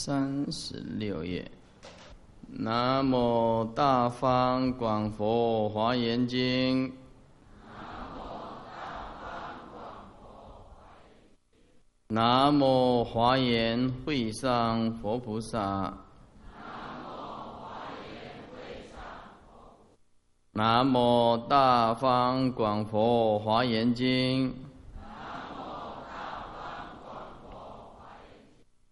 三十六页。南无大方广佛华严经。南无华严会上佛菩萨。南无大方广佛华严经。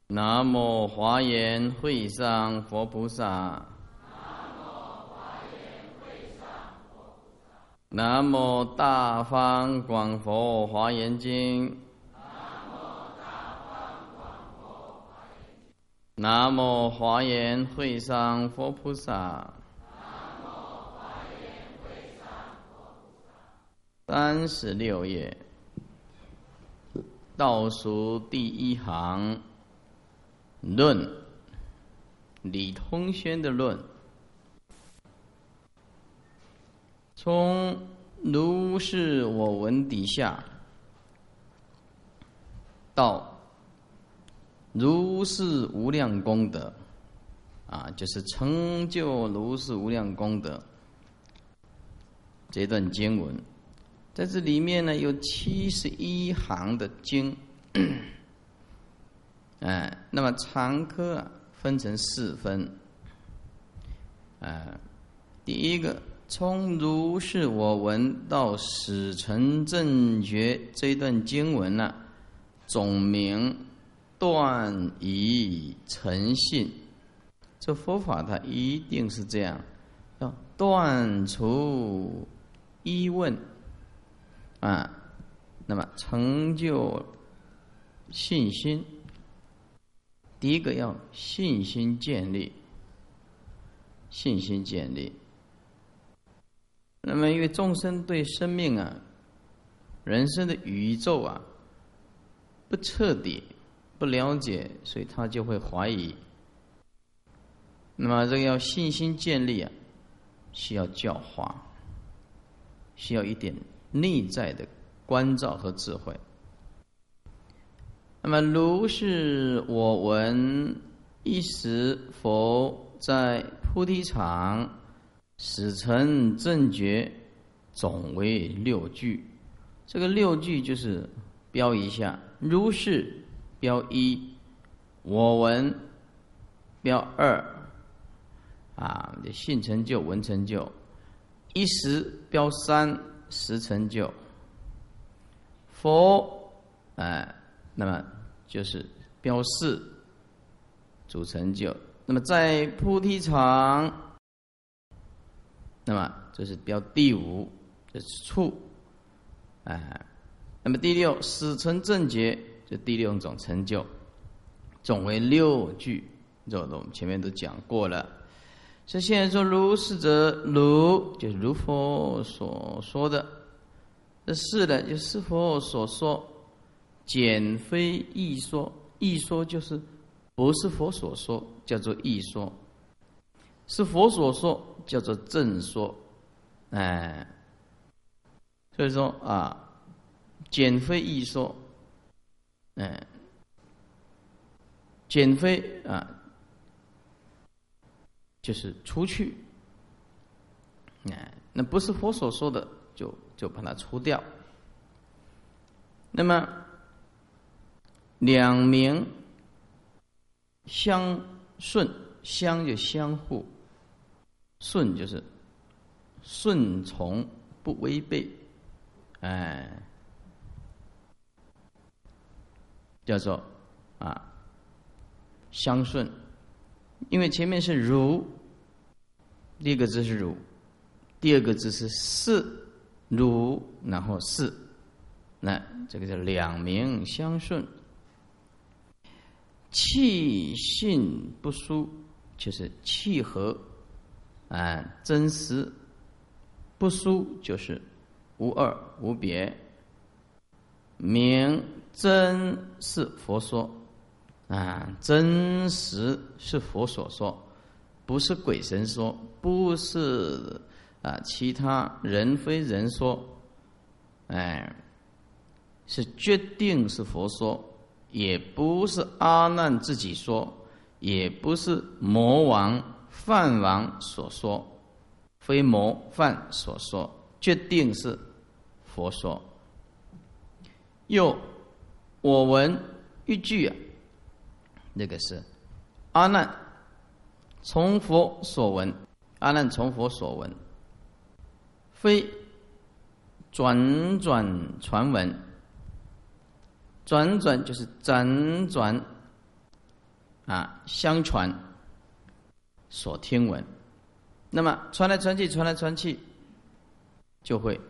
南无华严会上佛菩萨。南无大方广佛华严经。南无华严会上佛菩萨。三十六页，倒数第一行。论李通轩的论，从如是我闻底下到如是无量功德，啊，就是成就如是无量功德这段经文，在这里面呢有七十一行的经。哎，那么常科啊，分成四分。啊，第一个从如是我闻到始成正觉这一段经文呢，总名断疑诚信。这佛法它一定是这样，要断除疑问啊，那么成就信心。第一个要信心建立，信心建立。那么，因为众生对生命啊、人生的宇宙啊不彻底、不了解，所以他就会怀疑。那么，这个要信心建立啊，需要教化，需要一点内在的关照和智慧。那么，如是我闻一时佛在菩提场始成正觉，总为六句。这个六句就是标一下：如是标一，我闻标二，啊，这信成就，闻成就；一时标三，十成就。佛，哎，那么。就是标四主成就，那么在菩提场，那么这是标第五，这是处，哎，那么第六死成正觉，这第六种成就，总为六句，这我们前面都讲过了。所以现在说如是者，如就是如佛所说的，这是的，就是佛所说。简非易说，易说就是不是佛所说，叫做易说；是佛所说，叫做正说。哎，所以说啊，简非易说，哎，简非啊，就是除去，哎，那不是佛所说的，就就把它除掉。那么。两名相顺，相就相互，顺就是顺从不违背，哎，叫做啊相顺。因为前面是如，第一个字是如，第二个字是是，如然后是，那这个叫两名相顺。气性不输，就是契合，啊，真实不输就是无二无别。明真是佛说，啊，真实是佛所说，不是鬼神说，不是啊其他人非人说，哎，是决定是佛说。也不是阿难自己说，也不是魔王、梵王所说，非魔梵所说，决定是佛说。又，我闻一句啊，那个是阿难从佛所闻，阿难从佛所闻，非转转传闻，转转就是辗转啊，相传所听闻，那么传来传去，传来传去，就会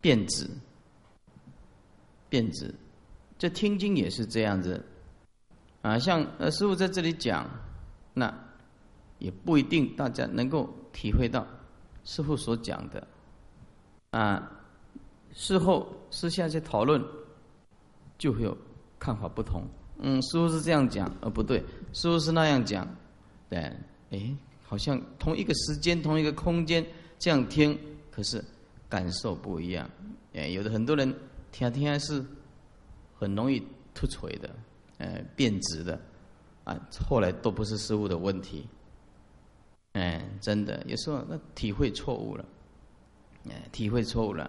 变质。变质，这听经也是这样子，啊，像呃师傅在这里讲，那也不一定大家能够体会到师傅所讲的，啊，事后私下去讨论，就会有看法不同。嗯，师傅是这样讲，呃，不对，师傅是那样讲，对，哎，好像同一个时间、同一个空间这样听，可是感受不一样。哎，有的很多人。听听是很容易突锤的，呃，变质的，啊，后来都不是师傅的问题，哎，真的，有时候那体会错误了，哎，体会错误了，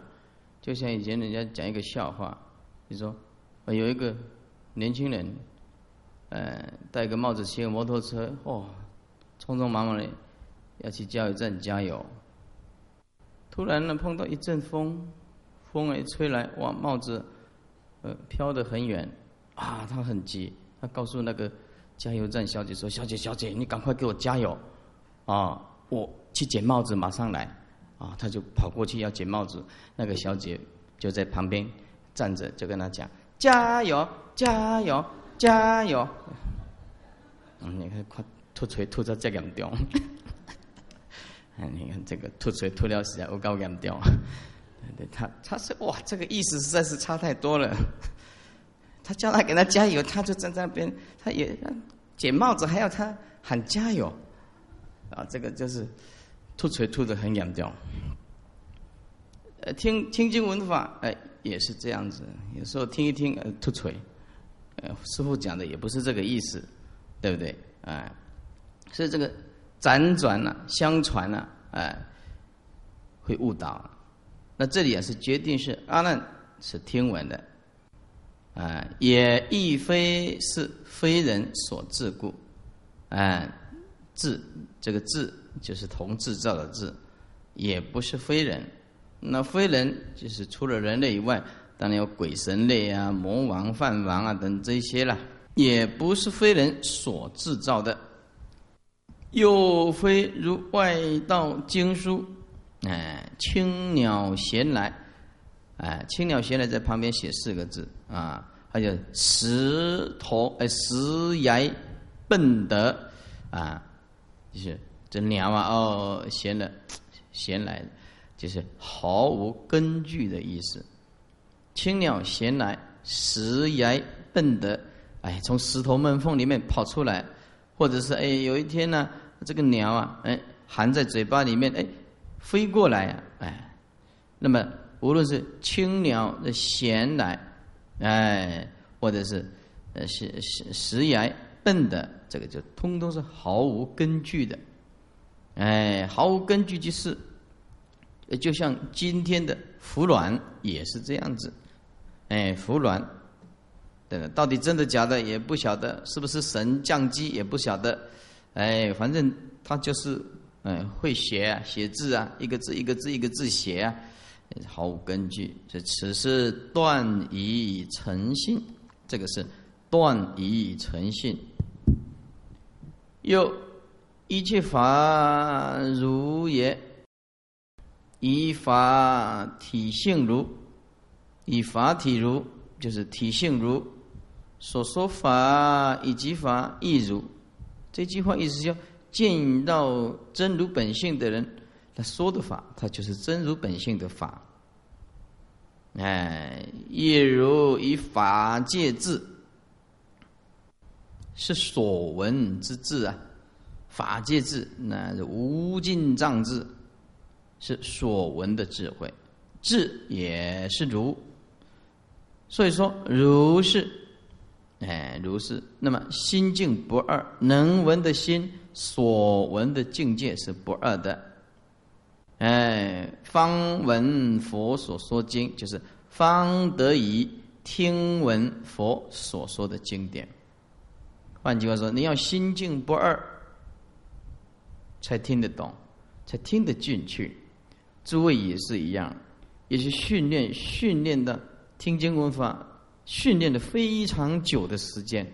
就像以前人家讲一个笑话，你说，有一个年轻人，呃，戴个帽子，骑个摩托车，哦，匆匆忙忙的要去加油站加油，突然呢碰到一阵风。风一吹来，哇，帽子，呃，飘得很远，啊，他很急，他告诉那个加油站小姐说：“小姐，小姐，你赶快给我加油，啊，我去捡帽子，马上来。”啊，他就跑过去要捡帽子，那个小姐就在旁边站着，就跟他讲：“加油，加油，加油。”嗯，你看，快吐水吐到这严重，哎，你看这个吐水吐了时啊，我搞严重。对他，他是哇，这个意思实在是差太多了。他叫他给他加油，他就站在那边，他也捡帽子，还要他喊加油。啊，这个就是吐嘴吐的很严重。呃，听听经文法，哎，也是这样子。有时候听一听，呃，吐嘴。呃，师傅讲的也不是这个意思，对不对？啊，所以这个辗转呢，相传呢，哎，会误导。那这里也是决定是阿难是听闻的，啊，也亦非是非人所自故，啊，自这个自就是同制造的自，也不是非人。那非人就是除了人类以外，当然有鬼神类啊、魔王、梵王啊等这些了，也不是非人所制造的，又非如外道经书。哎，青鸟衔来，哎，青鸟衔来在旁边写四个字啊，还有石头哎，石崖笨得啊，就是这鸟啊哦，衔了 衔来，就是毫无根据的意思。青鸟衔来，石崖笨得，哎，从石头门缝里面跑出来，或者是哎，有一天呢，这个鸟啊，哎，含在嘴巴里面，哎。飞过来呀，哎，那么无论是青鸟的衔来，哎，或者是呃石石石崖笨的，这个就通通是毫无根据的，哎，毫无根据就是，就像今天的服软也是这样子，哎，服软，对到底真的假的也不晓得，是不是神降机也不晓得，哎，反正他就是。嗯，会写啊，写字啊，一个字一个字一个字写啊，毫无根据。这此是断以诚信，这个是断以诚信。又一切法如也，以法体性如，以法体如，就是体性如所说法以及法亦如。这句话意思就。见到真如本性的人，他说的法，他就是真如本性的法。哎，亦如以法界字，是所闻之字啊。法界字，那是无尽藏字，是所闻的智慧，智也是如。所以说，如是哎，如是。那么心境不二，能闻的心所闻的境界是不二的。哎，方闻佛所说经，就是方得以听闻佛所说的经典。换句话说，你要心境不二，才听得懂，才听得进去。诸位也是一样，也是训练训练的听经闻法。训练了非常久的时间，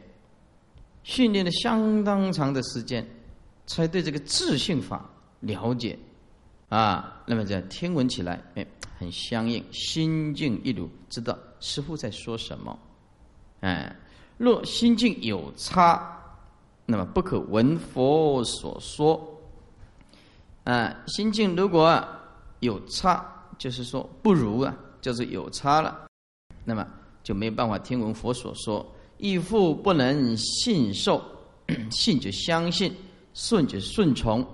训练了相当长的时间，才对这个自性法了解啊。那么这听闻起来，哎，很相应，心境一如，知道师傅在说什么。哎，若心境有差，那么不可闻佛所说。啊，心境如果有差，就是说不如啊，就是有差了，那么。就没有办法听闻佛所说，亦复不能信受，信就相信，顺就顺从，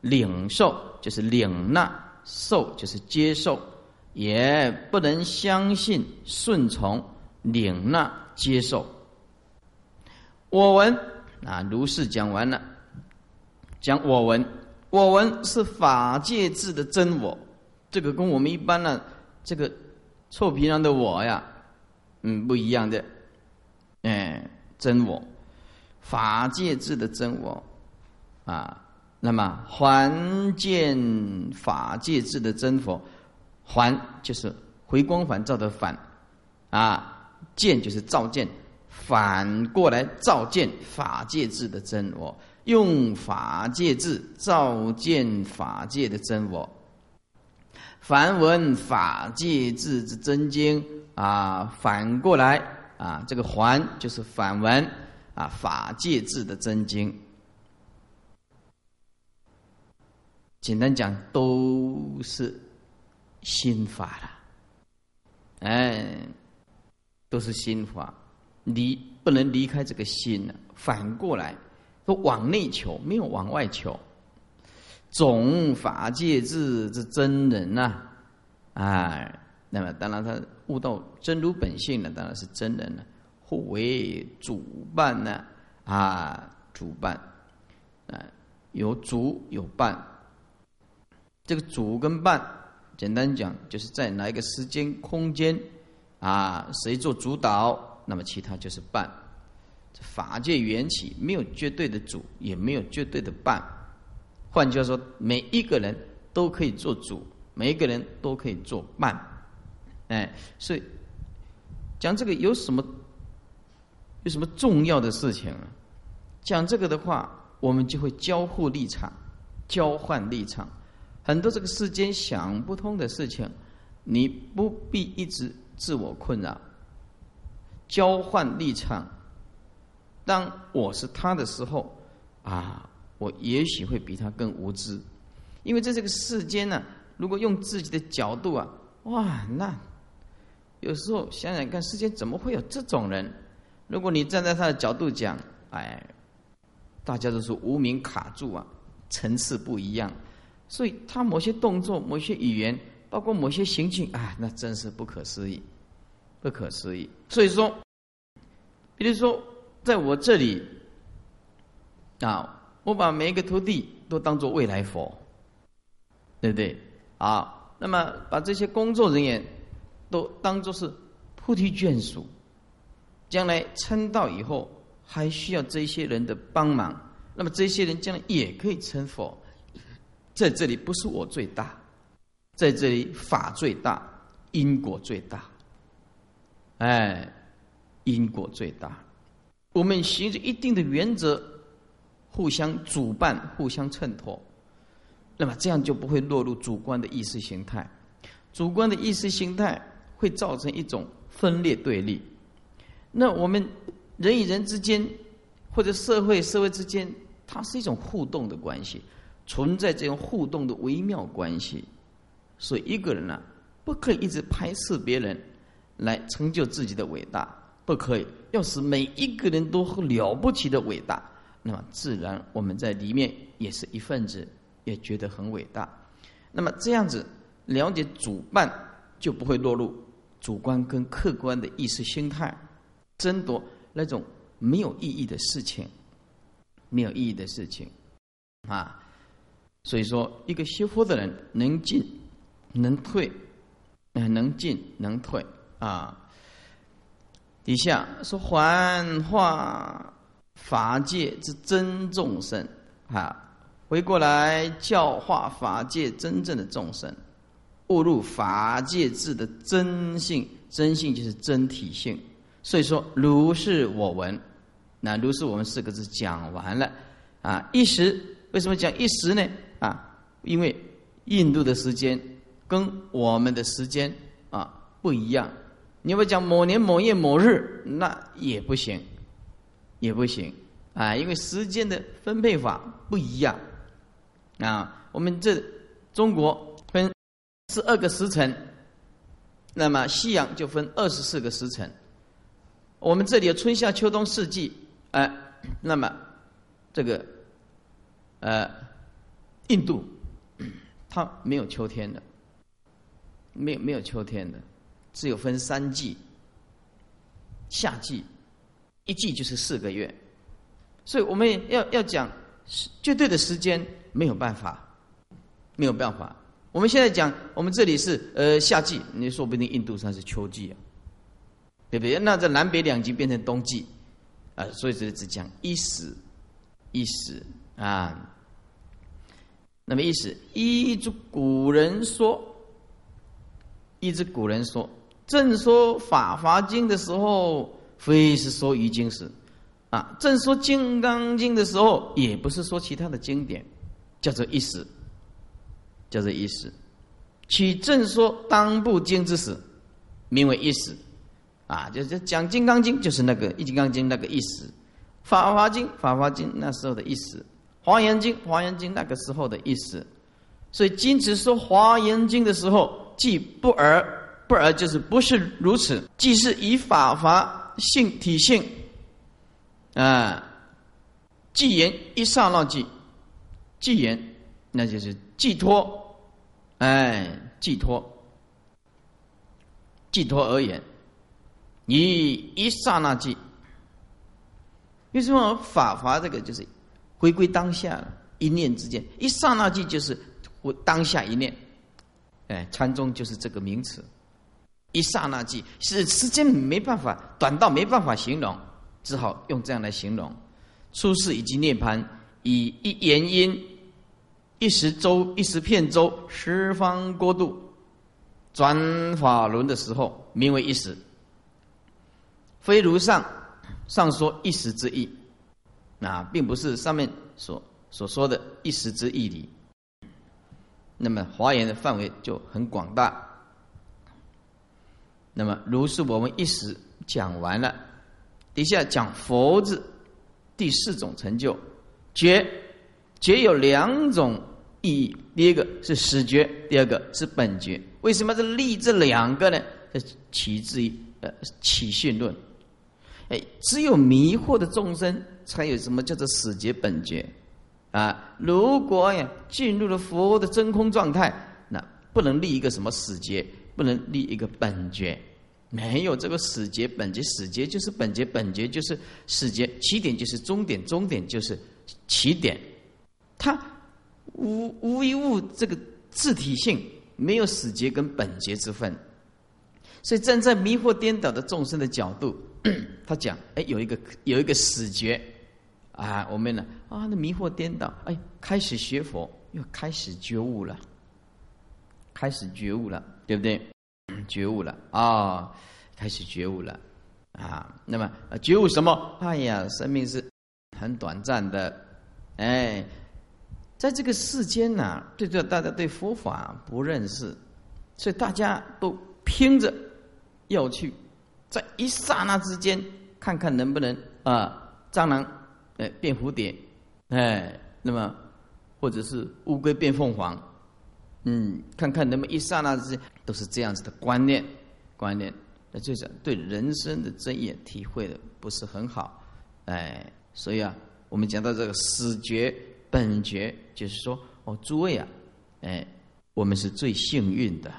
领受就是领纳，受就是接受，也不能相信、顺从、领纳、接受。我闻啊，如是讲完了，讲我闻，我闻是法界智的真我，这个跟我们一般呢，这个臭皮囊的我呀。嗯，不一样的，哎，真我，法界智的真我，啊，那么还见法界智的真佛，还就是回光返照的返，啊，见就是照见，反过来照见法界智的真我，用法界智照见法界的真我，梵文法界智之真经。啊，反过来啊，这个还就是反文啊，法界智的真经。简单讲，都是心法了，哎，都是心法，离不能离开这个心呢。反过来，都往内求，没有往外求。总法界智之真人呐，哎。那么当然，他悟到真如本性呢，当然是真人了。互为主伴呢，啊，主伴，啊，有主有伴。这个主跟伴，简单讲，就是在哪一个时间空间，啊，谁做主导，那么其他就是伴。法界缘起没有绝对的主，也没有绝对的伴。换句话说，每一个人都可以做主，每一个人都可以做伴。哎，所以讲这个有什么有什么重要的事情啊？讲这个的话，我们就会交互立场，交换立场。很多这个世间想不通的事情，你不必一直自我困扰。交换立场，当我是他的时候，啊，我也许会比他更无知，因为在这个世间呢，如果用自己的角度啊，哇，那。有时候想想看，世间怎么会有这种人？如果你站在他的角度讲，哎，大家都是无名卡住啊，层次不一样，所以他某些动作、某些语言，包括某些行径，啊，那真是不可思议，不可思议。所以说，比如说，在我这里啊，我把每一个徒弟都当做未来佛，对不对？啊，那么把这些工作人员。都当做是菩提眷属，将来成道以后，还需要这些人的帮忙。那么这些人将来也可以成佛。在这里不是我最大，在这里法最大，因果最大。哎，因果最大。我们循着一定的原则，互相主办，互相衬托，那么这样就不会落入主观的意识形态。主观的意识形态。会造成一种分裂对立。那我们人与人之间，或者社会社会之间，它是一种互动的关系，存在这种互动的微妙关系。所以一个人呢，不可以一直排斥别人，来成就自己的伟大，不可以。要使每一个人都了不起的伟大，那么自然我们在里面也是一份子，也觉得很伟大。那么这样子了解主办，就不会落入。主观跟客观的意识形态争夺那种没有意义的事情，没有意义的事情啊。所以说，一个修佛的人能进能退，能进能退啊。底下说还话法界之真众生啊，回过来教化法界真正的众生，误入法界智的真性，真性就是真体性。所以说，如是我闻，那如是我们四个字讲完了啊。一时为什么讲一时呢？啊，因为印度的时间跟我们的时间啊不一样。你要讲某年某月某日，那也不行，也不行啊，因为时间的分配法不一样啊。我们这中国分十二个时辰，那么西洋就分二十四个时辰。我们这里有春夏秋冬四季，哎，那么这个呃，印度它没有秋天的，没有没有秋天的，只有分三季，夏季一季就是四个月，所以我们要要讲绝对的时间没有办法，没有办法。我们现在讲我们这里是呃夏季，你说不定印度上是秋季啊。对不对？那这南北两极变成冬季，啊，所以这里只讲一时，一时啊。那么意思，依着古人说，依着古人说，正说《法华经》的时候，非是说《易经》时，啊，正说《金刚经》的时候，也不是说其他的经典，叫做一时，叫做一时。取正说当部经之时，名为一时。啊，就是讲《金刚经》，就是那个《易经刚经》那个意思，《法华经》《法华经》那时候的意思，《华严经》《华严经》那个时候的意思。所以金子说《华严经》的时候，既不而不而，就是不是如此，即是以法华性体性啊，既言一刹那即，既言那就是寄托，哎，寄托，寄托而言。以一刹那即，为什么法华这个就是回归当下一念之间，一刹那即就是当下一念，哎，禅宗就是这个名词，一刹那即是时间没办法短到没办法形容，只好用这样来形容。出世以及涅槃，以一言音，一时周，一时片周，十方国度转法轮的时候，名为一时。非如上上说一时之意，那并不是上面所所说的一时之意理。那么华严的范围就很广大。那么如是我们一时讲完了，底下讲佛字第四种成就觉，觉有两种意义，第一个是始觉，第二个是本觉。为什么是立这两个呢？这起自于呃起信论。哎，只有迷惑的众生才有什么叫做死觉本觉啊！如果呀进入了佛的真空状态，那不能立一个什么死结，不能立一个本觉，没有这个死结本觉，死结就是本觉，本觉就是死结，起点就是终点，终点就是起点，它无无一物这个自体性没有死结跟本觉之分，所以站在迷惑颠倒的众生的角度。他讲：“哎，有一个有一个死觉啊，我们呢啊，那迷惑颠倒，哎，开始学佛，又开始觉悟了，开始觉悟了，对不对？觉悟了啊，开始觉悟了啊。那么觉悟什么？哎呀，生命是很短暂的，哎，在这个世间呐，对这大家对佛法不认识，所以大家都拼着要去。”在一刹那之间，看看能不能啊，蟑螂哎变蝴蝶，哎，那么或者是乌龟变凤凰，嗯，看看能不能一刹那之间，都是这样子的观念，观念，那就是对人生的真眼体会的不是很好，哎，所以啊，我们讲到这个死觉本觉，就是说哦，诸位啊，哎，我们是最幸运的，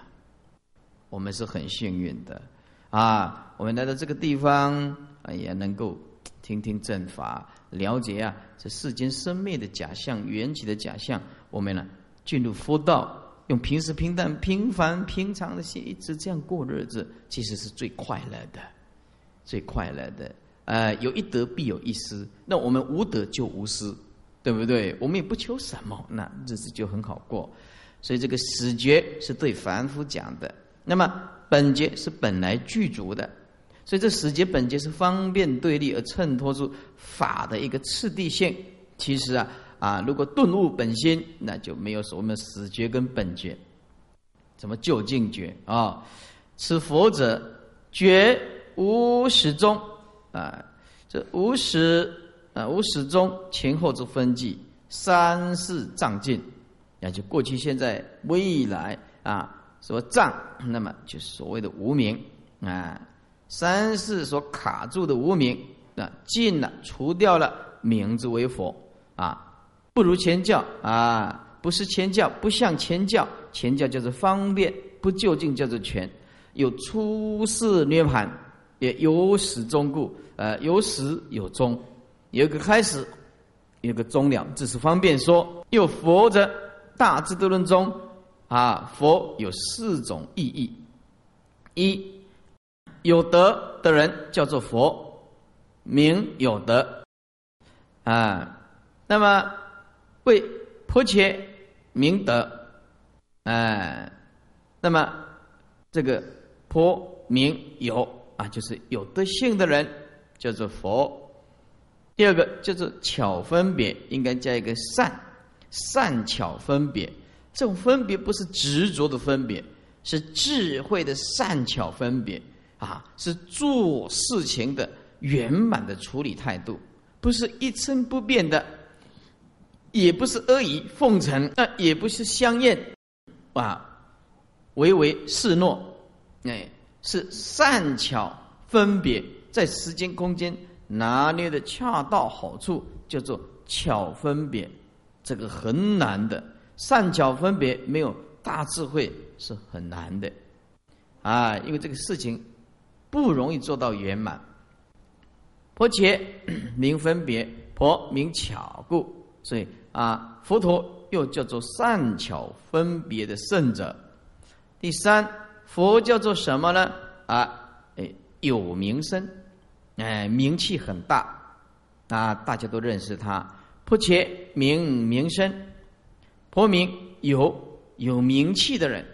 我们是很幸运的。啊，我们来到这个地方，也能够听听正法，了解啊这世间生灭的假象、缘起的假象，我们呢进入佛道，用平时平淡、平凡、平常的心，一直这样过日子，其实是最快乐的，最快乐的。呃，有一得必有一失，那我们无得就无失，对不对？我们也不求什么，那日子就很好过。所以这个死觉是对凡夫讲的，那么本觉是本来具足的。所以这死觉本觉是方便对立而衬托出法的一个次第性。其实啊啊，如果顿悟本心，那就没有所谓的死觉跟本觉，什么究竟觉啊？此佛者觉无始终。啊，这无始啊，无始终前后之分际，三世障尽，那就过去、现在、未来啊，说障，那么就是所谓的无名啊，三世所卡住的无名啊，尽了，除掉了，名字为佛啊，不如前教啊，不是前教，不像前教，前教叫做方便，不究竟叫做全，有出世涅盘，也有始终故。呃，有始有终，有个开始，有个终了，这是方便说。又佛者，大智度论中啊，佛有四种意义：一有德的人叫做佛，名有德啊。那么为迫切明德，哎，那么这个颇名有啊，就是有德性的人。叫做佛，第二个叫做巧分别，应该加一个善，善巧分别。这种分别不是执着的分别，是智慧的善巧分别啊，是做事情的圆满的处理态度，不是一成不变的，也不是阿谀奉承，那也不是香艳啊，唯唯是诺，哎，是善巧分别。在时间空间拿捏的恰到好处，叫做巧分别，这个很难的。善巧分别没有大智慧是很难的，啊，因为这个事情不容易做到圆满。婆且 名分别，婆名巧故，所以啊，佛陀又叫做善巧分别的圣者。第三，佛叫做什么呢？啊，哎，有名声。哎，名气很大，啊，大家都认识他。迫切名名声，颇名有有名气的人，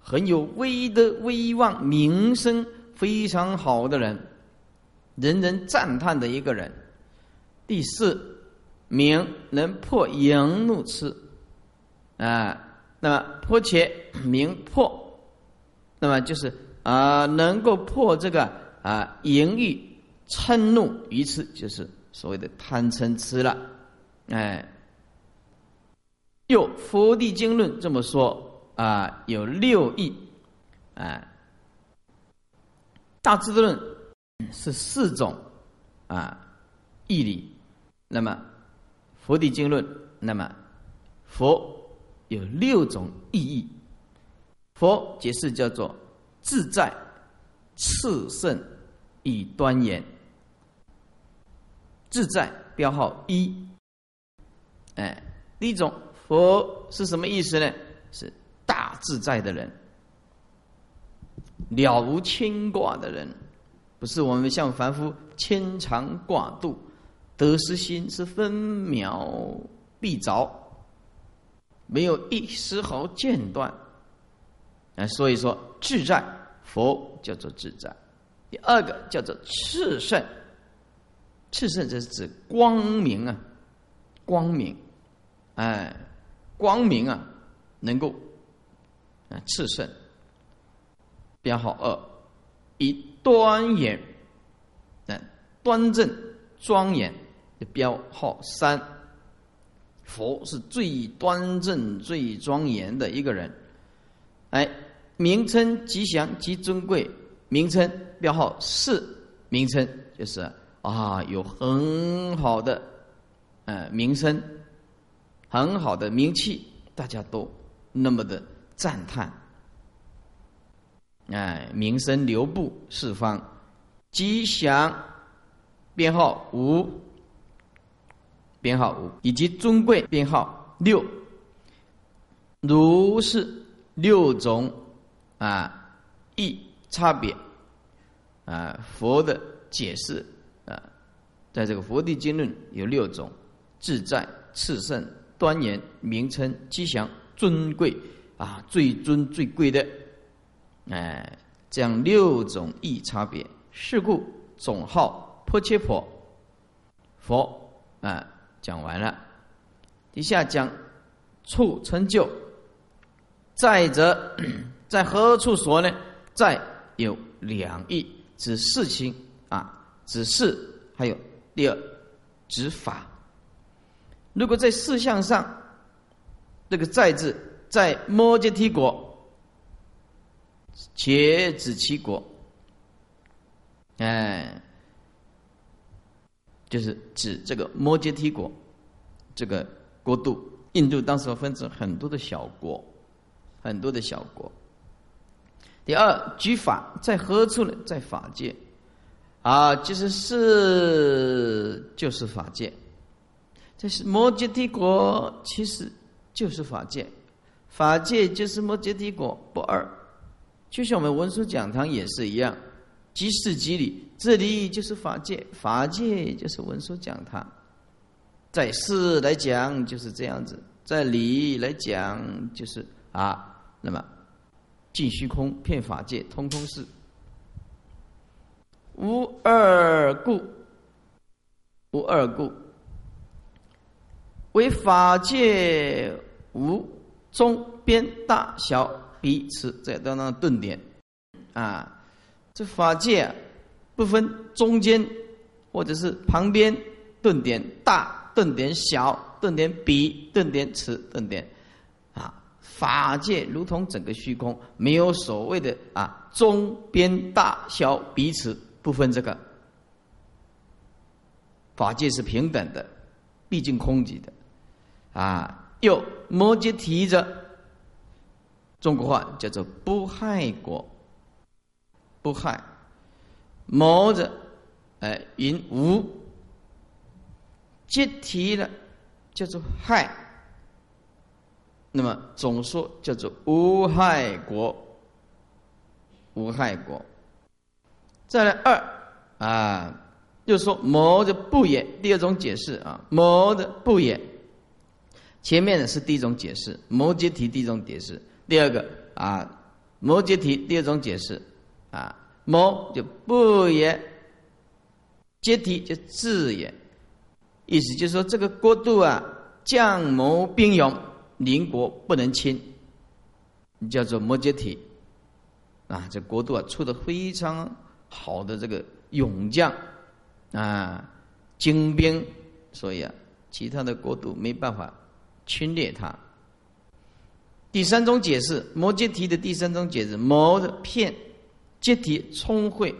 很有威德威望，名声非常好的人，人人赞叹的一个人。第四名能破淫怒痴，啊，那么破切名破，那么就是啊，能够破这个啊淫欲。嗔怒愚痴，就是所谓的贪嗔痴了。哎，又《佛地经论》这么说啊，有六义。啊，《大智论》是四种啊义理。那么，《佛地经论》那么佛有六种意义。佛解释叫做自在、次圣、以端严。自在标号一，哎，第一种佛是什么意思呢？是大自在的人，了无牵挂的人，不是我们像凡夫牵肠挂肚，得失心是分秒必着，没有一丝毫间断。哎，所以说自在，佛叫做自在。第二个叫做炽盛。炽盛，这是指光明啊，光明，哎，光明啊，能够啊炽盛。标号二，以端严，嗯，端正庄严的标号三。佛是最端正、最庄严的一个人，哎，名称吉祥极尊贵，名称标号四，名称就是。啊，有很好的，呃，名声，很好的名气，大家都那么的赞叹，哎，名声流布四方，吉祥编号五，编号五，以及尊贵编号六，如是六种啊义差别啊佛的解释啊，在这个佛地经论有六种自在、次圣、端严、名称、吉祥、尊贵啊，最尊最贵的，哎，这样六种义差别，是故总号。破切婆佛啊，讲完了。底下讲处成就，再者 在何处说呢？在有两义，指事情啊，指事，还有第二指法。如果在事项上，这个在字在摩羯提国，且指其国，哎。就是指这个摩羯提国，这个国度，印度当时分成很多的小国，很多的小国。第二，举法在何处呢？在法界，啊，就是是就是法界。这是摩羯帝国，其实就是法界，法界就是摩羯帝国不二。就像我们文殊讲堂也是一样。即事即理，这里就是法界，法界就是文殊讲堂。在事来讲就是这样子，在理来讲就是啊，那么尽虚空遍法界，通通是无二故，无二故，为法界无中边大小彼此，这当当顿点啊。这法界，不分中间，或者是旁边，顿点大，顿点小，顿点比，顿点此，顿点啊，法界如同整个虚空，没有所谓的啊中边大小彼此不分这个，法界是平等的，毕竟空寂的啊。又摩羯提着中国话叫做不害国。不害，谋着，哎，云无，接提了，叫做害。那么总说叫做无害国，无害国。再来二啊，又说谋着不也。第二种解释啊，谋着不也。前面的是第一种解释，摩羯提第一种解释。第二个啊，摩羯提第二种解释。啊，谋就不也，阶梯就自也，意思就是说这个国度啊，将谋兵勇，邻国不能侵，叫做摩羯体。啊，这国度啊出的非常好的这个勇将啊，精兵，所以啊，其他的国度没办法侵略他。第三种解释，摩羯体的第三种解释，谋的骗。阶梯聪慧，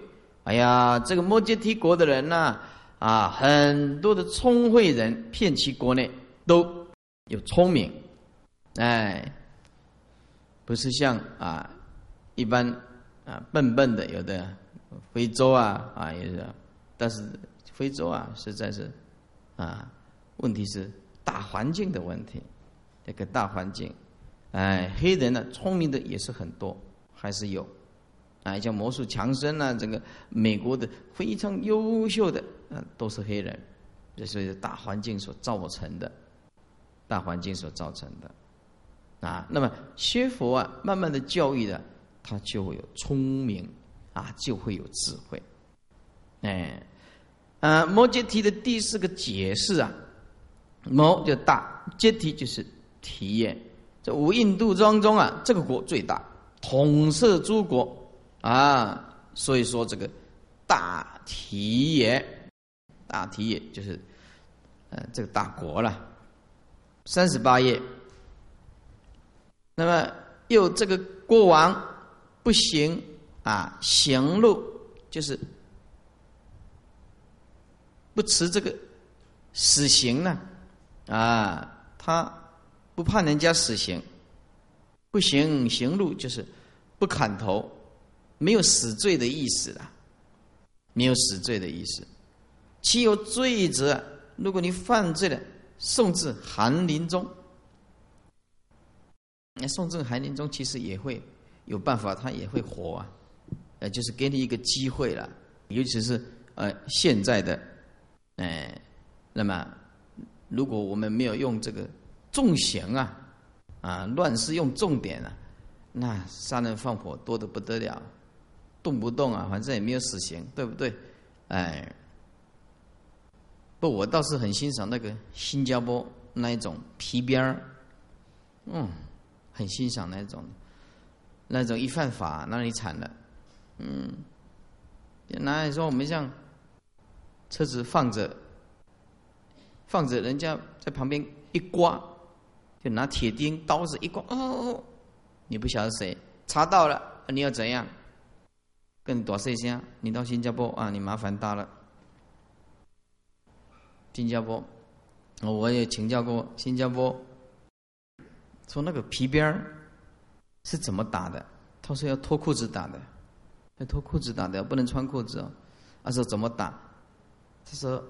哎呀，这个摩羯提国的人呢，啊，很多的聪慧人骗其国内都有聪明，哎，不是像啊一般啊笨笨的，有的非洲啊啊也是，但是非洲啊实在是啊，问题是大环境的问题，这个大环境，哎，黑人呢聪明的也是很多，还是有。啊，像魔术强森呐，这个美国的非常优秀的，嗯，都是黑人，这是大环境所造成的，大环境所造成的，啊，那么学佛啊，慢慢的教育的，他就会有聪明，啊，就会有智慧，哎，啊，摩羯提的第四个解释啊，摩就大，羯提就是体验，这五印度当中啊，这个国最大，统摄诸国。啊，所以说这个大体也，大体也就是，呃，这个大国了。三十八页，那么又这个国王不行啊，行路就是不持这个死刑呢，啊，他不判人家死刑，不行行路就是不砍头。没有死罪的意思了，没有死罪的意思，其有罪者，如果你犯罪了，送至寒林中。那送至寒林中，其实也会有办法，他也会活啊。呃，就是给你一个机会了，尤其是呃现在的，哎，那么如果我们没有用这个重刑啊，啊乱世用重点啊，那杀人放火多的不得了，动不动啊，反正也没有死刑，对不对？哎，不，我倒是很欣赏那个新加坡那一种皮鞭儿，嗯，很欣赏那种，那种一犯法，那你惨了。嗯，拿来说，我们像车子放着，放着，人家在旁边一刮，就拿铁钉、刀子一刮，哦，你不晓得谁查到了，你要怎样？跟你多说一声，你到新加坡啊，你麻烦大了。新加坡，我也请教过新加坡，说那个皮鞭儿是怎么打的？他说要脱裤子打的。要脱裤子打的，不能穿裤子哦。他说怎么打？他说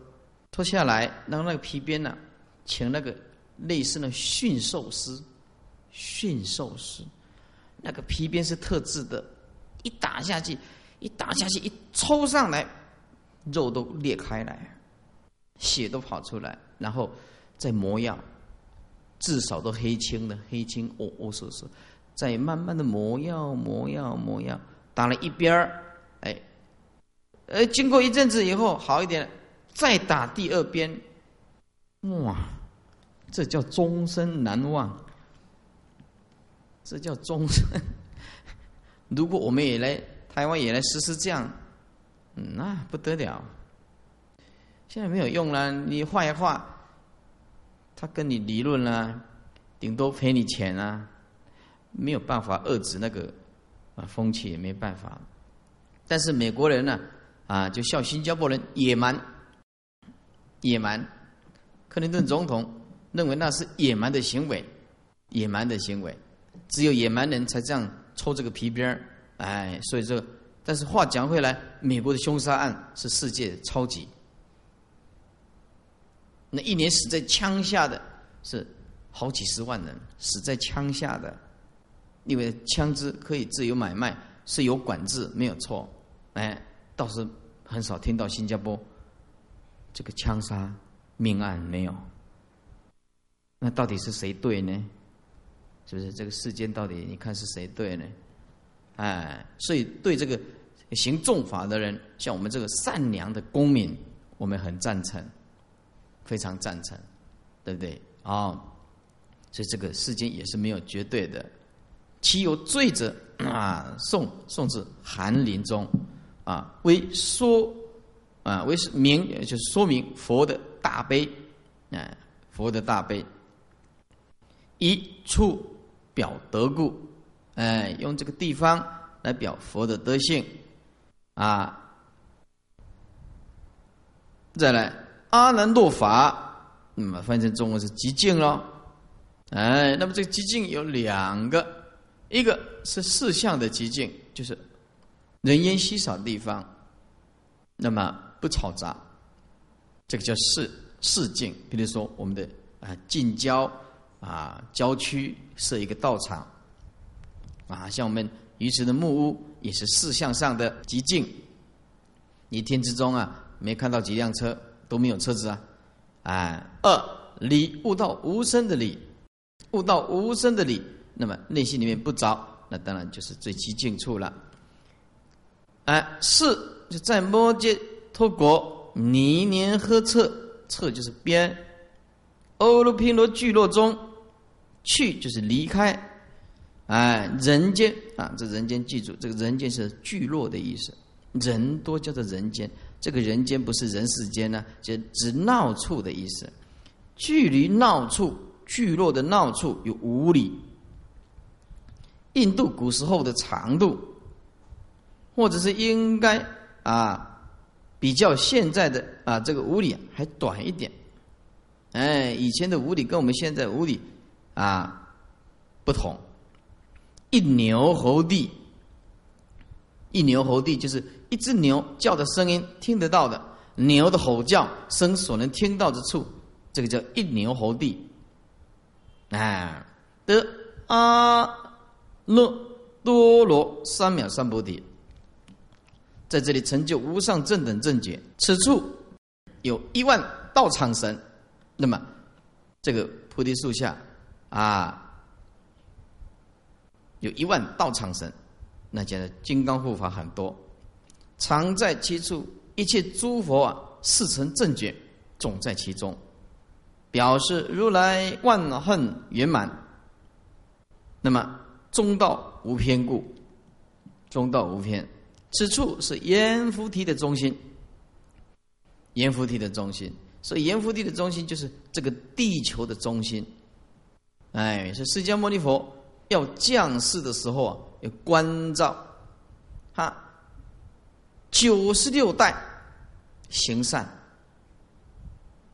脱下来，然后那个皮鞭呢，请那个类似的驯兽师，驯兽师，那个皮鞭是特制的，一打下去，一打下去，一抽上来，肉都裂开来，血都跑出来，然后再磨药，至少都黑青的，黑青哦哦是是，再慢慢的磨药，磨药，磨药。打了一边儿，哎，呃，经过一阵子以后好一点，再打第二边，哇，这叫终身难忘，这叫终身。如果我们也来台湾也来实施这样，那不得了。现在没有用了，你画一画，他跟你理论了，顶多赔你钱啊，没有办法遏制那个。啊，风气也没办法，但是美国人呢，啊，就笑新加坡人野蛮，野蛮。克林顿总统认为那是野蛮的行为，野蛮的行为，只有野蛮人才这样抽这个皮鞭儿，哎，所以这，但是话讲回来，美国的凶杀案是世界超级，那一年死在枪下的是好几十万人，死在枪下的。因为枪支可以自由买卖，是有管制，没有错。哎，倒是很少听到新加坡这个枪杀命案没有。那到底是谁对呢？是不是这个世间到底你看是谁对呢？哎，所以对这个行重法的人，像我们这个善良的公民，我们很赞成，非常赞成，对不对？啊，所以这个世间也是没有绝对的。其有罪者啊，送送至寒林中，啊，为说啊，为是明，就是说明佛的大悲，哎，佛的大悲，一处表德故，哎，用这个地方来表佛的德性，啊，再来阿难多法，那么翻译成中文是极静咯，哎，那么这个极静有两个。一个是四象的极境，就是人烟稀少地方，那么不嘈杂，这个叫四四境。比如说我们的啊近郊啊郊区设一个道场，啊像我们鱼池的木屋也是四向上的极境。一天之中啊没看到几辆车，都没有车子啊。啊，二理悟到无声的理，悟到无声的理。那么内心里面不着，那当然就是最极静处了。哎，四就在摩羯托国泥年呵彻，彻就是边，欧罗毗罗聚落中去就是离开。哎，人间啊，这人间记住，这个人间是聚落的意思，人多叫做人间。这个人间不是人世间呢，就指闹处的意思。距离闹处聚落的闹处有五里。印度古时候的长度，或者是应该啊，比较现在的啊这个五里还短一点。哎，以前的五里跟我们现在五里啊不同。一牛猴地，一牛猴地就是一只牛叫的声音听得到的，牛的吼叫声所能听到之处，这个叫一牛猴地。啊，得阿耨多罗三藐三菩提，在这里成就无上正等正觉。此处有一万道场神，那么这个菩提树下啊，有一万道场神，那讲的金刚护法很多，常在其处，一切诸佛啊，四成正觉，总在其中。表示如来万恨圆满，那么中道无偏故，中道无偏，此处是阎浮提的中心，阎浮提的中心，所以阎浮提的中心就是这个地球的中心。哎，是释迦牟尼佛要降世的时候啊，要关照他九十六代行善，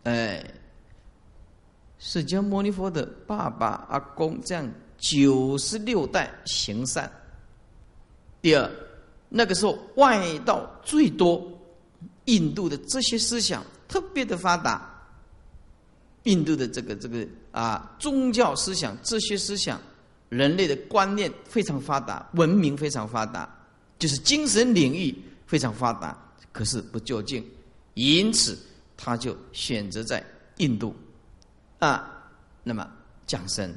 哎。释迦牟尼佛的爸爸、阿公这样九十六代行善。第二，那个时候外道最多，印度的这些思想特别的发达。印度的这个这个啊宗教思想、这些思想，人类的观念非常发达，文明非常发达，就是精神领域非常发达，可是不究竟，因此他就选择在印度。啊，那么降生，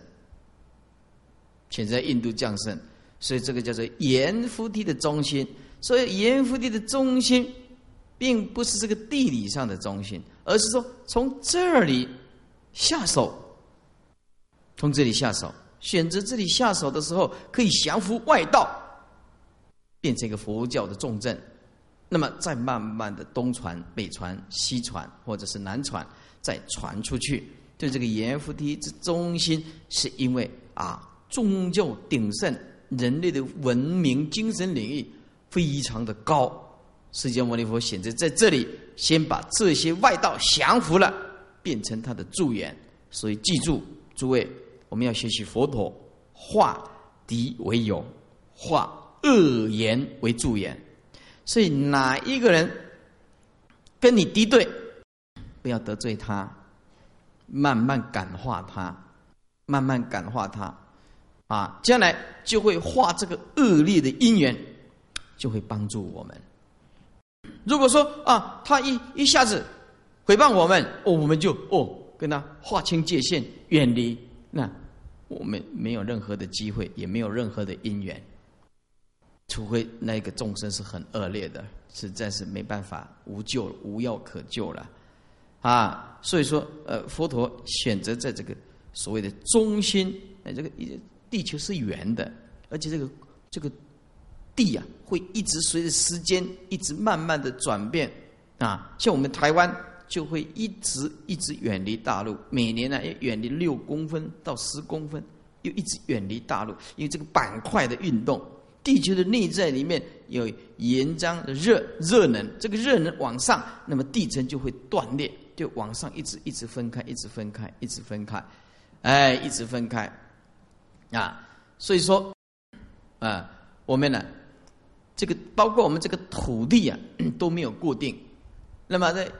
选择印度降生，所以这个叫做阎浮提的中心。所以阎浮提的中心，并不是这个地理上的中心，而是说从这里下手，从这里下手，选择这里下手的时候，可以降服外道，变成一个佛教的重镇。那么再慢慢的东传、北传、西传，或者是南传，再传出去。对这个阎浮提之中心，是因为啊，宗教鼎盛，人类的文明精神领域非常的高。释迦牟尼佛选择在这里，先把这些外道降服了，变成他的助缘。所以记住，诸位，我们要学习佛陀，化敌为友，化恶言为助言。所以哪一个人跟你敌对，不要得罪他。慢慢感化他，慢慢感化他，啊，将来就会化这个恶劣的因缘，就会帮助我们。如果说啊，他一一下子诽谤我们，哦，我们就哦跟他划清界限，远离，那我们没有任何的机会，也没有任何的因缘，除非那个众生是很恶劣的，实在是没办法，无救，无药可救了。啊，所以说，呃，佛陀选择在这个所谓的中心，哎，这个地球是圆的，而且这个这个地啊，会一直随着时间一直慢慢的转变啊。像我们台湾就会一直一直远离大陆，每年呢要远离六公分到十公分，又一直远离大陆，因为这个板块的运动，地球的内在里面有岩浆的热热能，这个热能往上，那么地层就会断裂。就往上一直一直分开，一直分开，一直分开，哎，一直分开，啊，所以说，啊，我们呢，这个包括我们这个土地啊都没有固定，那么在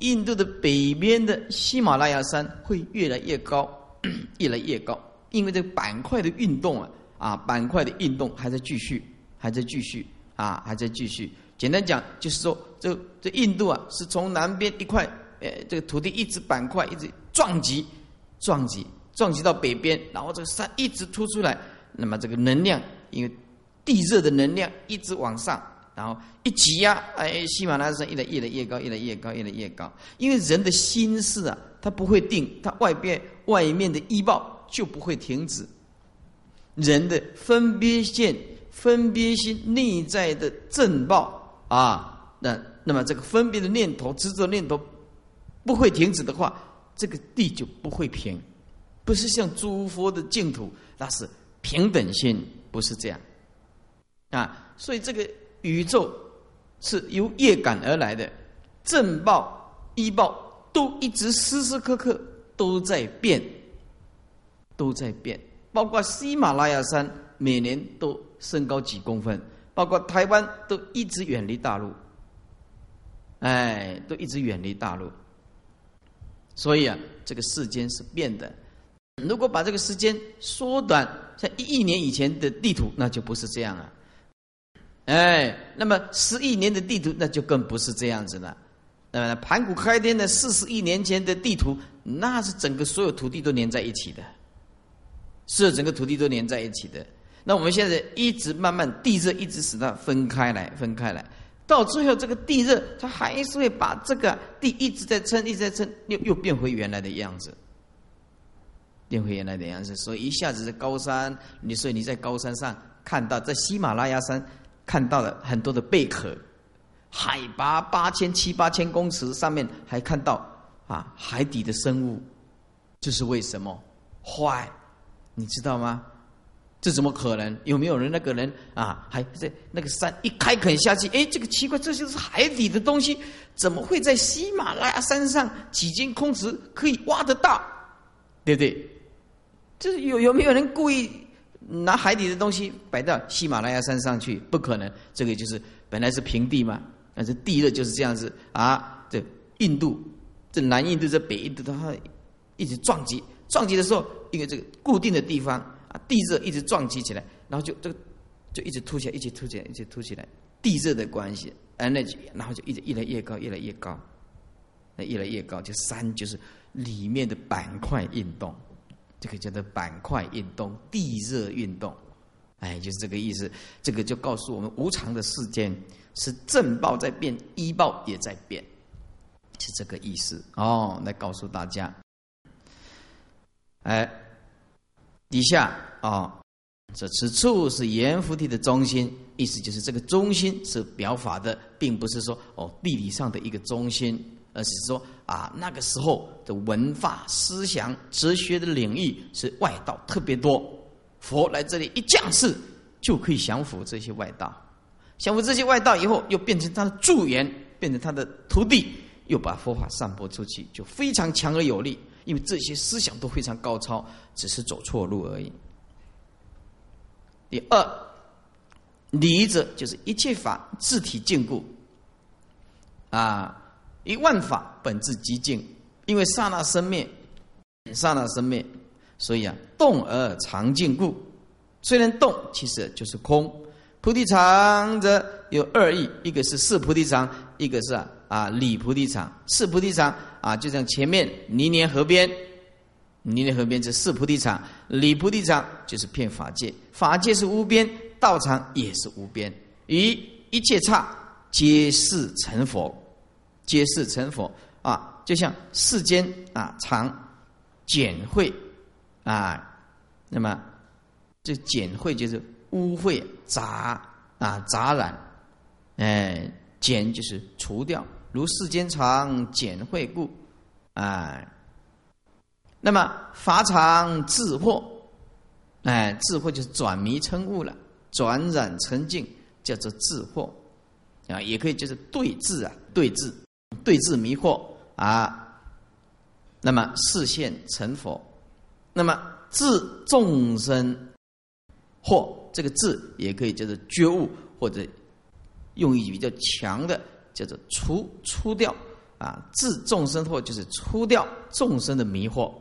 印度的北边的喜马拉雅山会越来越高，越来越高，因为这个板块的运动啊，啊，板块的运动还在继续，还在继续，啊，还在继续。简单讲，就是说，这这印度啊，是从南边一块。呃，这个土地一直板块一直撞击，撞击，撞击到北边，然后这个山一直凸出来，那么这个能量，因为地热的能量一直往上，然后一挤压，哎，喜马拉雅山越来越来越高，越来越高，越来越高。因为人的心事啊，它不会定，它外边外面的医报就不会停止。人的分别线、分别心内在的正报啊，那那么这个分别的念头、执着念头。不会停止的话，这个地就不会平，不是像诸佛的净土，那是平等心，不是这样啊。所以这个宇宙是由业感而来的，正报、依报都一直时时刻刻都在变，都在变。包括喜马拉雅山每年都升高几公分，包括台湾都一直远离大陆。哎，都一直远离大陆。所以啊，这个世间是变的。如果把这个时间缩短，像一亿年以前的地图，那就不是这样了。哎，那么十亿年的地图，那就更不是这样子了。那么盘古开天的四十亿年前的地图，那是整个所有土地都连在一起的，是整个土地都连在一起的。那我们现在一直慢慢地热，一直使它分开来，分开来，到最后这个地热，它还是会把这个地一直在撑，一直在撑，又又变回原来的样子。变回原来的样子，所以一下子在高山，你说你在高山上看到，在喜马拉雅山看到了很多的贝壳，海拔八千七八千公尺上面还看到啊海底的生物，这是为什么？坏，你知道吗？这怎么可能？有没有人那个人啊还在那个山一开垦下去？哎，这个奇怪，这就是海底的东西，怎么会在喜马拉雅山上几千公尺可以挖得到？对不对？这有有没有人故意拿海底的东西摆到喜马拉雅山上去？不可能，这个就是本来是平地嘛，但是地热就是这样子啊。这印度，这南印度、这北印度，它一直撞击，撞击的时候，因为这个固定的地方啊，地热一直撞击起来，然后就这个就一直凸起来，一直凸起来，一直凸起来，地热的关系，energy，然后就一直越来越高，越来越高，那越来越高，就山就是里面的板块运动。这个叫做板块运动、地热运动，哎，就是这个意思。这个就告诉我们，无常的世间是正报在变，医报也在变，是这个意思哦。来告诉大家，哎，底下啊，这此处是阎浮提的中心，意思就是这个中心是表法的，并不是说哦地理上的一个中心。而是说啊，那个时候的文化、思想、哲学的领域是外道特别多。佛来这里一降世，就可以降服这些外道。降服这些外道以后，又变成他的助缘，变成他的徒弟，又把佛法散播出去，就非常强而有力。因为这些思想都非常高超，只是走错路而已。第二，理者就是一切法自体禁锢啊。一万法本质极静，因为刹那生灭，刹那生灭，所以啊，动而常静故。虽然动，其实就是空。菩提场则有二义，一个是四菩提场，一个是啊啊理菩提场。四菩提场啊，就像前面泥莲河边，泥莲河边是四菩提场，理菩提场就是骗法界，法界是无边，道场也是无边，与一切刹皆是成佛。皆是成佛。啊，就像世间啊，常简秽啊，那么这简秽就是污秽杂啊杂染，哎，简就是除掉，如世间常简秽故，哎，那么法常智惑，哎，智惑就是转迷成悟了，转染成净，叫做智惑。啊，也可以就是对治啊，对治。对治迷惑啊，那么视现成佛，那么治众生惑，这个治也可以叫做觉悟，或者用一比较强的叫做除除掉啊，治众生惑就是除掉众生的迷惑，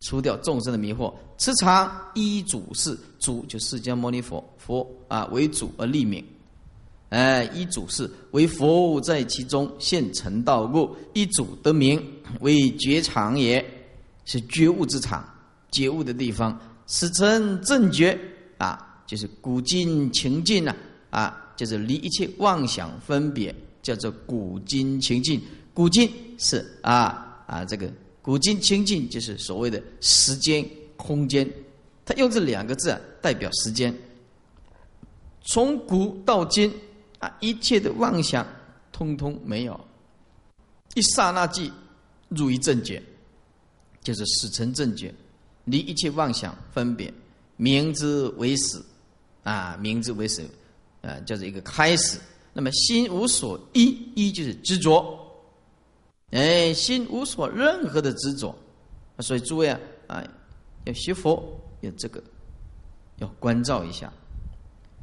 除掉众生的迷惑。持常依主事，主就释迦牟尼佛佛啊为主而立名。哎，一主是为佛在其中现成道故，一主得名为觉场也，是觉悟之场，觉悟的地方，是成正觉啊，就是古今情境呐啊，就是离一切妄想分别，叫做古今情境。古今是啊啊，这个古今情境就是所谓的时间空间，它用这两个字啊代表时间，从古到今。啊，一切的妄想，通通没有，一刹那即入于正觉，就是死成正觉，离一切妄想分别，明之为死，啊，明之为死，啊，叫做一个开始。那么心无所依，依就是执着，哎，心无所任何的执着，所以诸位啊，啊，要学佛，要这个，要关照一下。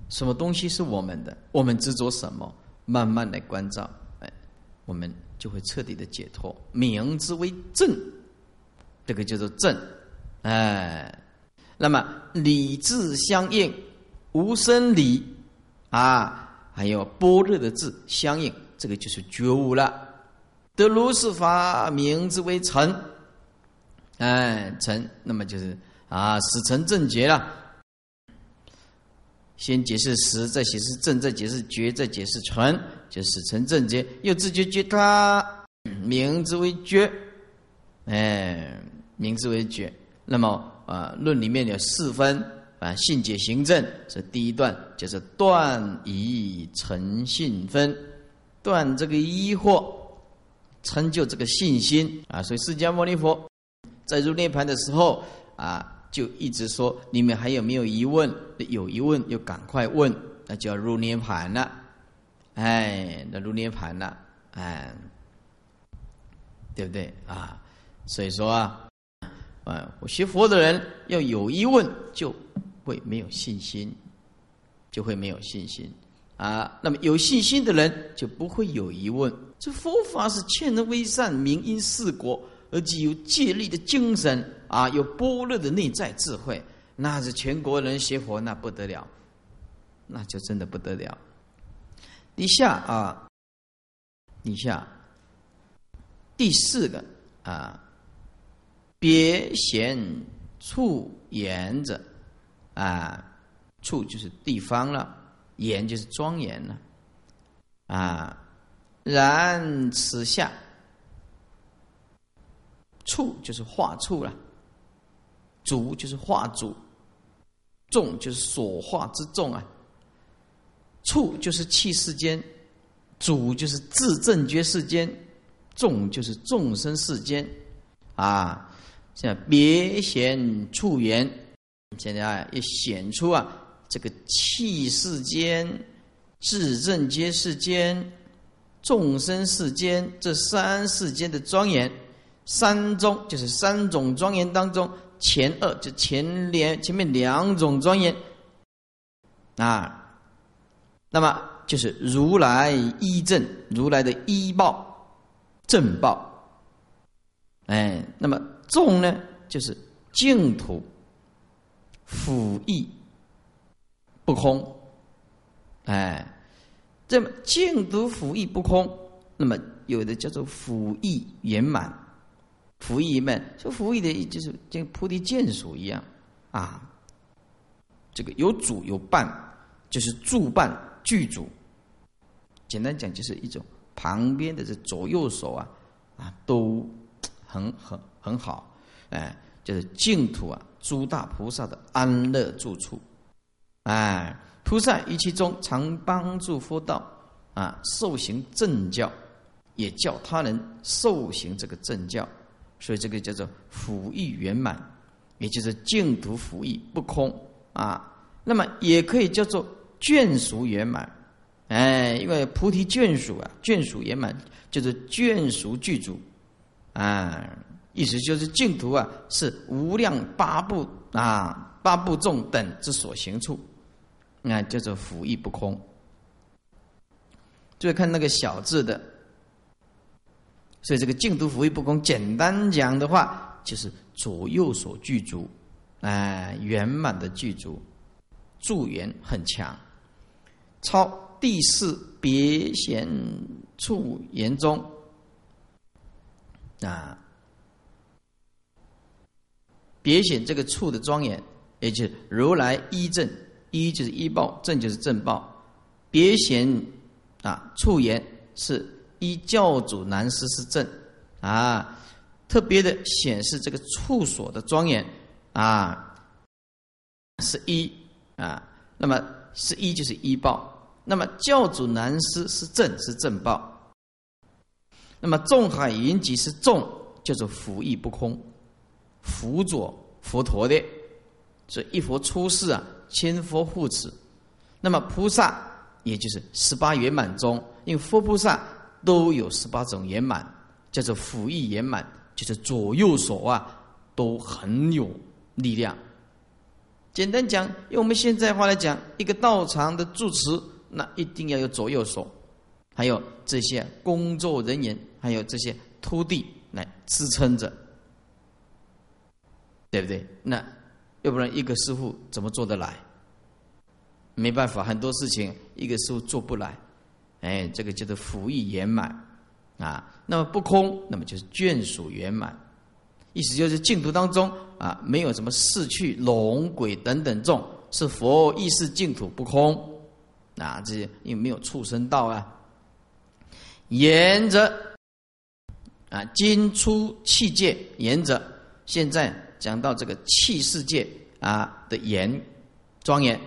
什么东西是我们的？我们执着什么？慢慢来关照，哎，我们就会彻底的解脱。名之为正，这个叫做正，哎，那么理智相应，无生理啊，还有般若的字相应，这个就是觉悟了。得如是法，名之为成，哎，成，那么就是啊，使成正觉了。先解释实，再解释正，再解释觉，再解释纯，就使成正觉。又自觉觉他，名之为觉，哎，名之为觉。那么啊，论里面有四分啊，信解行证是第一段，就是断疑成信分，断这个疑惑，成就这个信心啊。所以释迦牟尼佛在入涅盘的时候啊。就一直说你们还有没有疑问？有疑问就赶快问，那就要入涅盘了。哎，那入涅盘了，哎，对不对啊？所以说啊，啊，我学佛的人要有疑问，就会没有信心，就会没有信心啊。那么有信心的人就不会有疑问。这佛法是劝人为善，明因四果。而具有戒律的精神啊，有般若的内在智慧，那是全国人学佛那不得了，那就真的不得了。底下啊，底下第四个啊，别贤处严者啊，处就是地方了，严就是庄严了啊，然此下。处就是化处了，主就是化主，众就是所化之众啊。处就是气世间，主就是自正觉世间，众就是众生世间啊。现在别显处缘，现在啊，要显出啊这个气世间、自正觉世间、众生世间这三世间的庄严。三中就是三种庄严当中，前二就前两前面两种庄严。啊，那么就是如来依正，如来的依报正报，哎，那么众呢就是净土辅义不空，哎，这么净土辅义不空，那么有的叫做辅义圆满。福义们说福义的，就是这个菩提眷属一样啊。这个有主有伴，就是助伴具足。简单讲，就是一种旁边的这左右手啊啊，都很很很好。哎，就是净土啊，诸大菩萨的安乐住处。哎，菩萨于其中常帮助佛道啊，受行正教，也教他人受行这个正教。所以这个叫做福义圆满，也就是净土福义不空啊。那么也可以叫做眷属圆满，哎，因为菩提眷属啊，眷属圆满就是眷属具足啊。意思就是净土啊，是无量八部啊，八部众等之所行处，那叫做福义不空。就看那个小字的。所以这个净土福义不空，简单讲的话，就是左右所具足，哎，圆满的具足，助缘很强。超第四别显处言中啊，别显这个处的庄严，也就是如来依正，依就是依报，正就是正报。别显啊，处言是。依教主南师是正啊，特别的显示这个处所的庄严啊，是一啊，那么是一就是一报，那么教主南师是正是正报，那么众海云集是众，就是福义不空，辅佐佛陀的，所以一佛出世啊，千佛护持，那么菩萨也就是十八圆满中，因为佛菩萨。都有十八种圆满，叫做辅翼圆满，就是左右手啊都很有力量。简单讲，用我们现在话来讲，一个道场的住持，那一定要有左右手，还有这些工作人员，还有这些徒弟来支撑着，对不对？那要不然一个师傅怎么做得来？没办法，很多事情一个师傅做不来。哎，这个叫做福意圆满啊。那么不空，那么就是眷属圆满。意思就是净土当中啊，没有什么逝去龙鬼等等众，是佛意识净土不空啊。这些因为没有畜生道啊。沿着啊，今出气界，沿着现在讲到这个气世界啊的严庄严，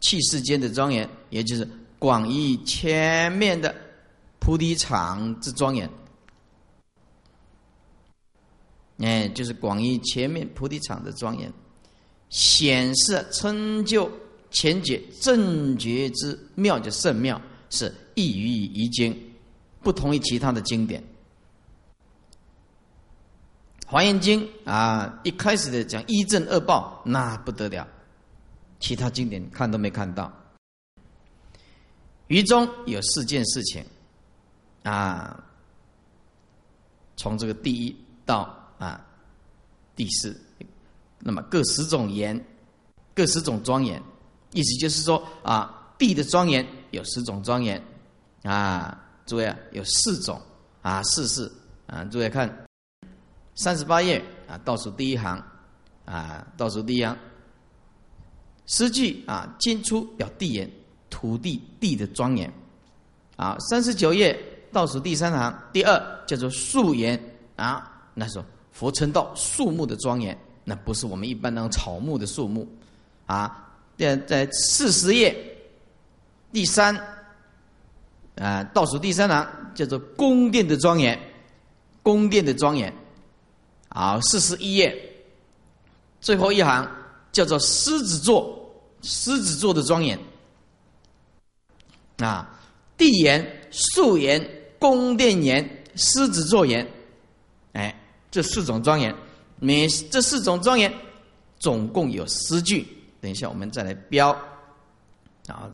气世间的庄严，也就是广义前面的菩提场之庄严。哎，就是广义前面菩提场的庄严，显示成就前觉正觉之妙，就圣妙，是异于遗经，不同于其他的经典。华严经啊，一开始的讲一正二报，那不得了，其他经典看都没看到。于中有四件事情啊，从这个第一到。啊，第四，那么各十种言，各十种庄严，意思就是说啊，地的庄严有十种庄严啊，诸位啊，有四种啊，四四啊，诸位看三十八页啊，倒数第一行啊，倒数第一行，诗句啊，金出表地言，土地地的庄严。啊，三十九页倒数第三行，第二叫做树言啊，那时候。佛称道树木的庄严，那不是我们一般那种草木的树木，啊，在在四十页第三啊倒数第三行叫做宫殿的庄严，宫殿的庄严，啊，四十一页最后一行叫做狮子座，狮子座的庄严，啊，地岩、树岩、宫殿岩、狮子座岩，哎。这四种庄严，每这四种庄严总共有十句。等一下，我们再来标啊。